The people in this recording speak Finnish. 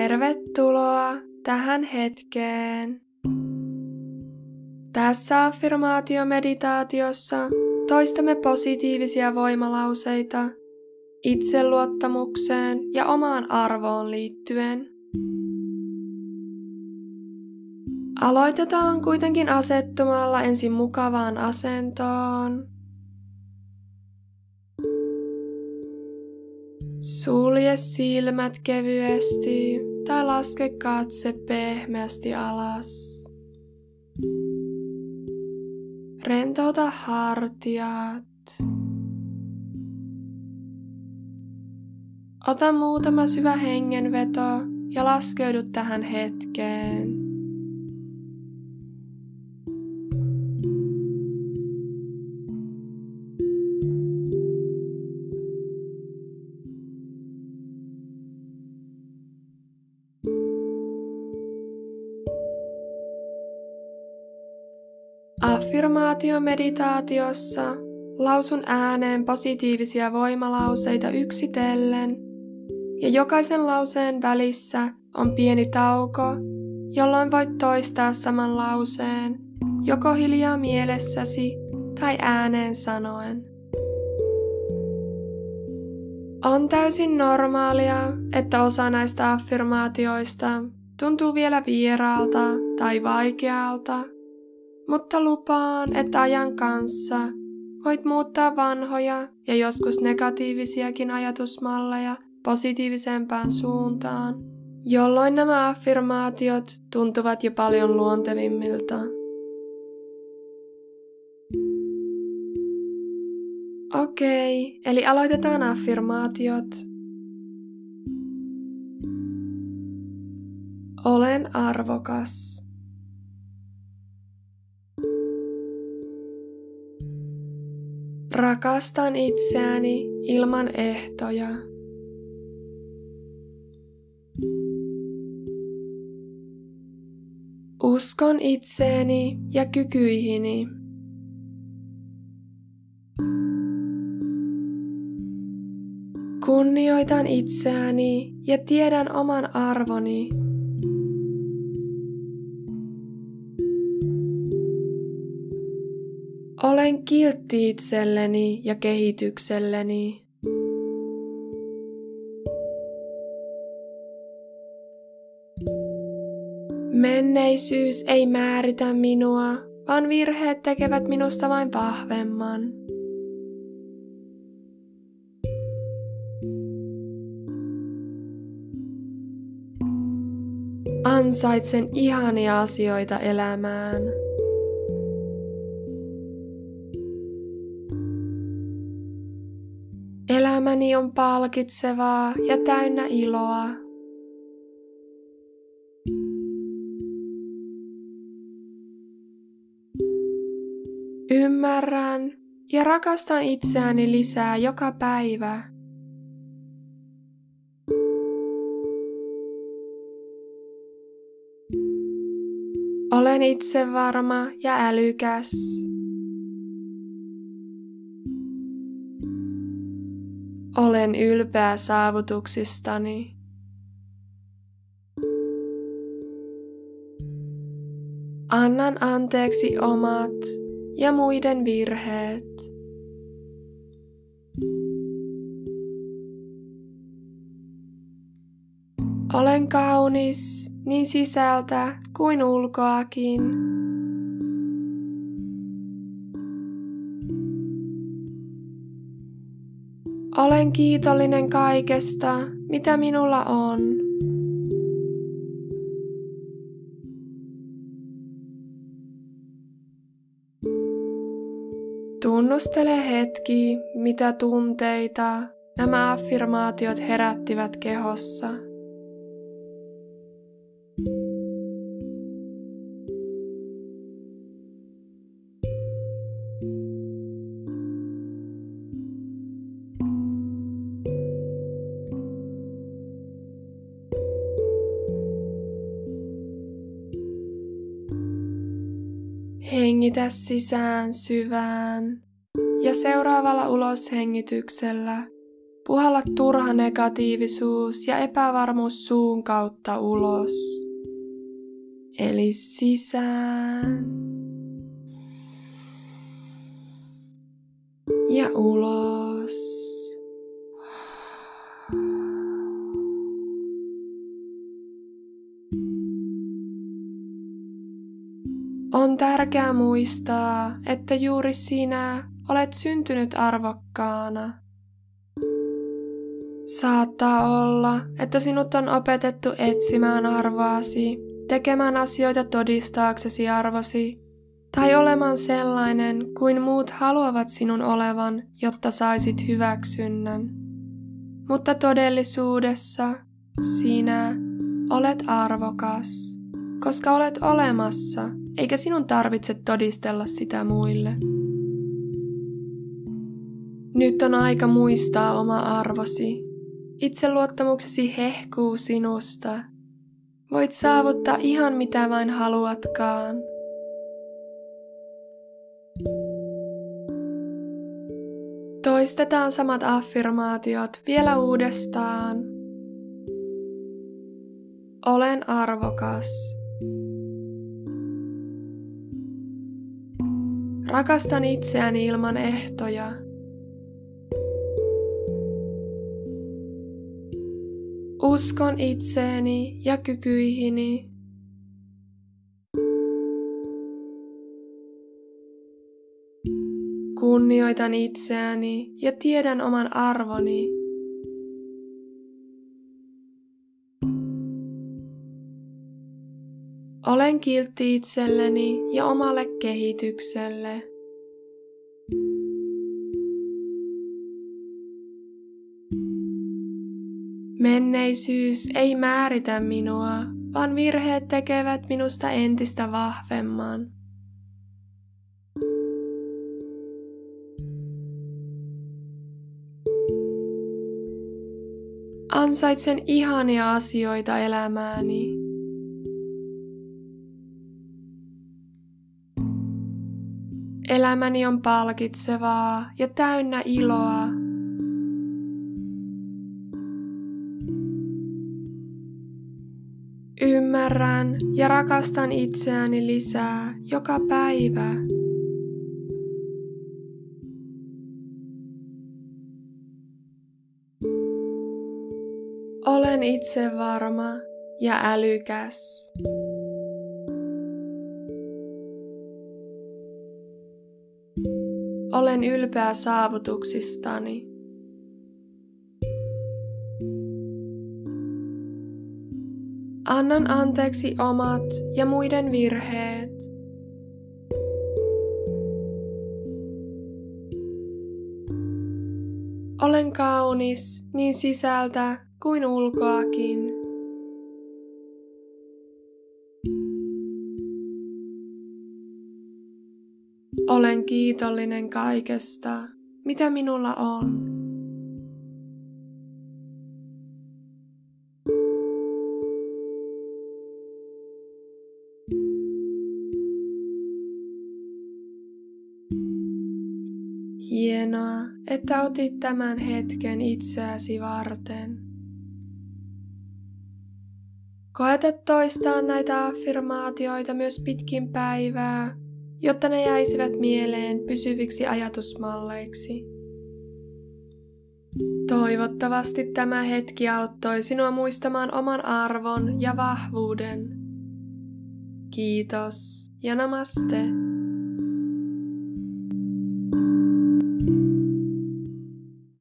Tervetuloa tähän hetkeen. Tässä affirmaatiomeditaatiossa toistamme positiivisia voimalauseita itseluottamukseen ja omaan arvoon liittyen. Aloitetaan kuitenkin asettumalla ensin mukavaan asentoon. Sulje silmät kevyesti tai laske katse pehmeästi alas. Rentouta hartiat. Ota muutama syvä hengenveto ja laskeudu tähän hetkeen. Affirmaatiomeditaatiossa lausun ääneen positiivisia voimalauseita yksitellen ja jokaisen lauseen välissä on pieni tauko, jolloin voit toistaa saman lauseen joko hiljaa mielessäsi tai ääneen sanoen. On täysin normaalia, että osa näistä affirmaatioista tuntuu vielä vieraalta tai vaikealta mutta lupaan, että ajan kanssa voit muuttaa vanhoja ja joskus negatiivisiakin ajatusmalleja positiivisempaan suuntaan, jolloin nämä affirmaatiot tuntuvat jo paljon luontevimmilta. Okei, eli aloitetaan affirmaatiot. Olen arvokas. Rakastan itseäni ilman ehtoja. Uskon itseeni ja kykyihini. Kunnioitan itseäni ja tiedän oman arvoni. Olen kiltti itselleni ja kehitykselleni. Menneisyys ei määritä minua, vaan virheet tekevät minusta vain vahvemman. Ansaitsen ihania asioita elämään. Elämäni on palkitsevaa ja täynnä iloa. Ymmärrän ja rakastan itseäni lisää joka päivä. Olen itsevarma ja älykäs. Olen ylpeä saavutuksistani. Annan anteeksi omat ja muiden virheet. Olen kaunis niin sisältä kuin ulkoakin. Olen kiitollinen kaikesta, mitä minulla on. Tunnustele hetki, mitä tunteita nämä affirmaatiot herättivät kehossa. Hengitä sisään syvään ja seuraavalla uloshengityksellä puhalla turha negatiivisuus ja epävarmuus suun kautta ulos. Eli sisään ja ulos. Tärkeää muistaa, että juuri sinä olet syntynyt arvokkaana. Saattaa olla, että sinut on opetettu etsimään arvoasi, tekemään asioita todistaaksesi arvosi, tai olemaan sellainen kuin muut haluavat sinun olevan, jotta saisit hyväksynnän. Mutta todellisuudessa sinä olet arvokas, koska olet olemassa eikä sinun tarvitse todistella sitä muille. Nyt on aika muistaa oma arvosi. Itseluottamuksesi hehkuu sinusta. Voit saavuttaa ihan mitä vain haluatkaan. Toistetaan samat affirmaatiot vielä uudestaan. Olen arvokas. Rakastan itseäni ilman ehtoja. Uskon itseeni ja kykyihini. Kunnioitan itseäni ja tiedän oman arvoni. Olen kiltti itselleni ja omalle kehitykselle. Menneisyys ei määritä minua, vaan virheet tekevät minusta entistä vahvemman. Ansaitsen ihania asioita elämääni. Elämäni on palkitsevaa ja täynnä iloa. Ymmärrän ja rakastan itseäni lisää joka päivä. Olen itse varma ja älykäs. Olen ylpeä saavutuksistani. Annan anteeksi omat ja muiden virheet. Olen kaunis niin sisältä kuin ulkoakin. Olen kiitollinen kaikesta, mitä minulla on. Hienoa, että otit tämän hetken itseäsi varten. Koeta toistaa näitä affirmaatioita myös pitkin päivää jotta ne jäisivät mieleen pysyviksi ajatusmalleiksi. Toivottavasti tämä hetki auttoi sinua muistamaan oman arvon ja vahvuuden. Kiitos ja namaste.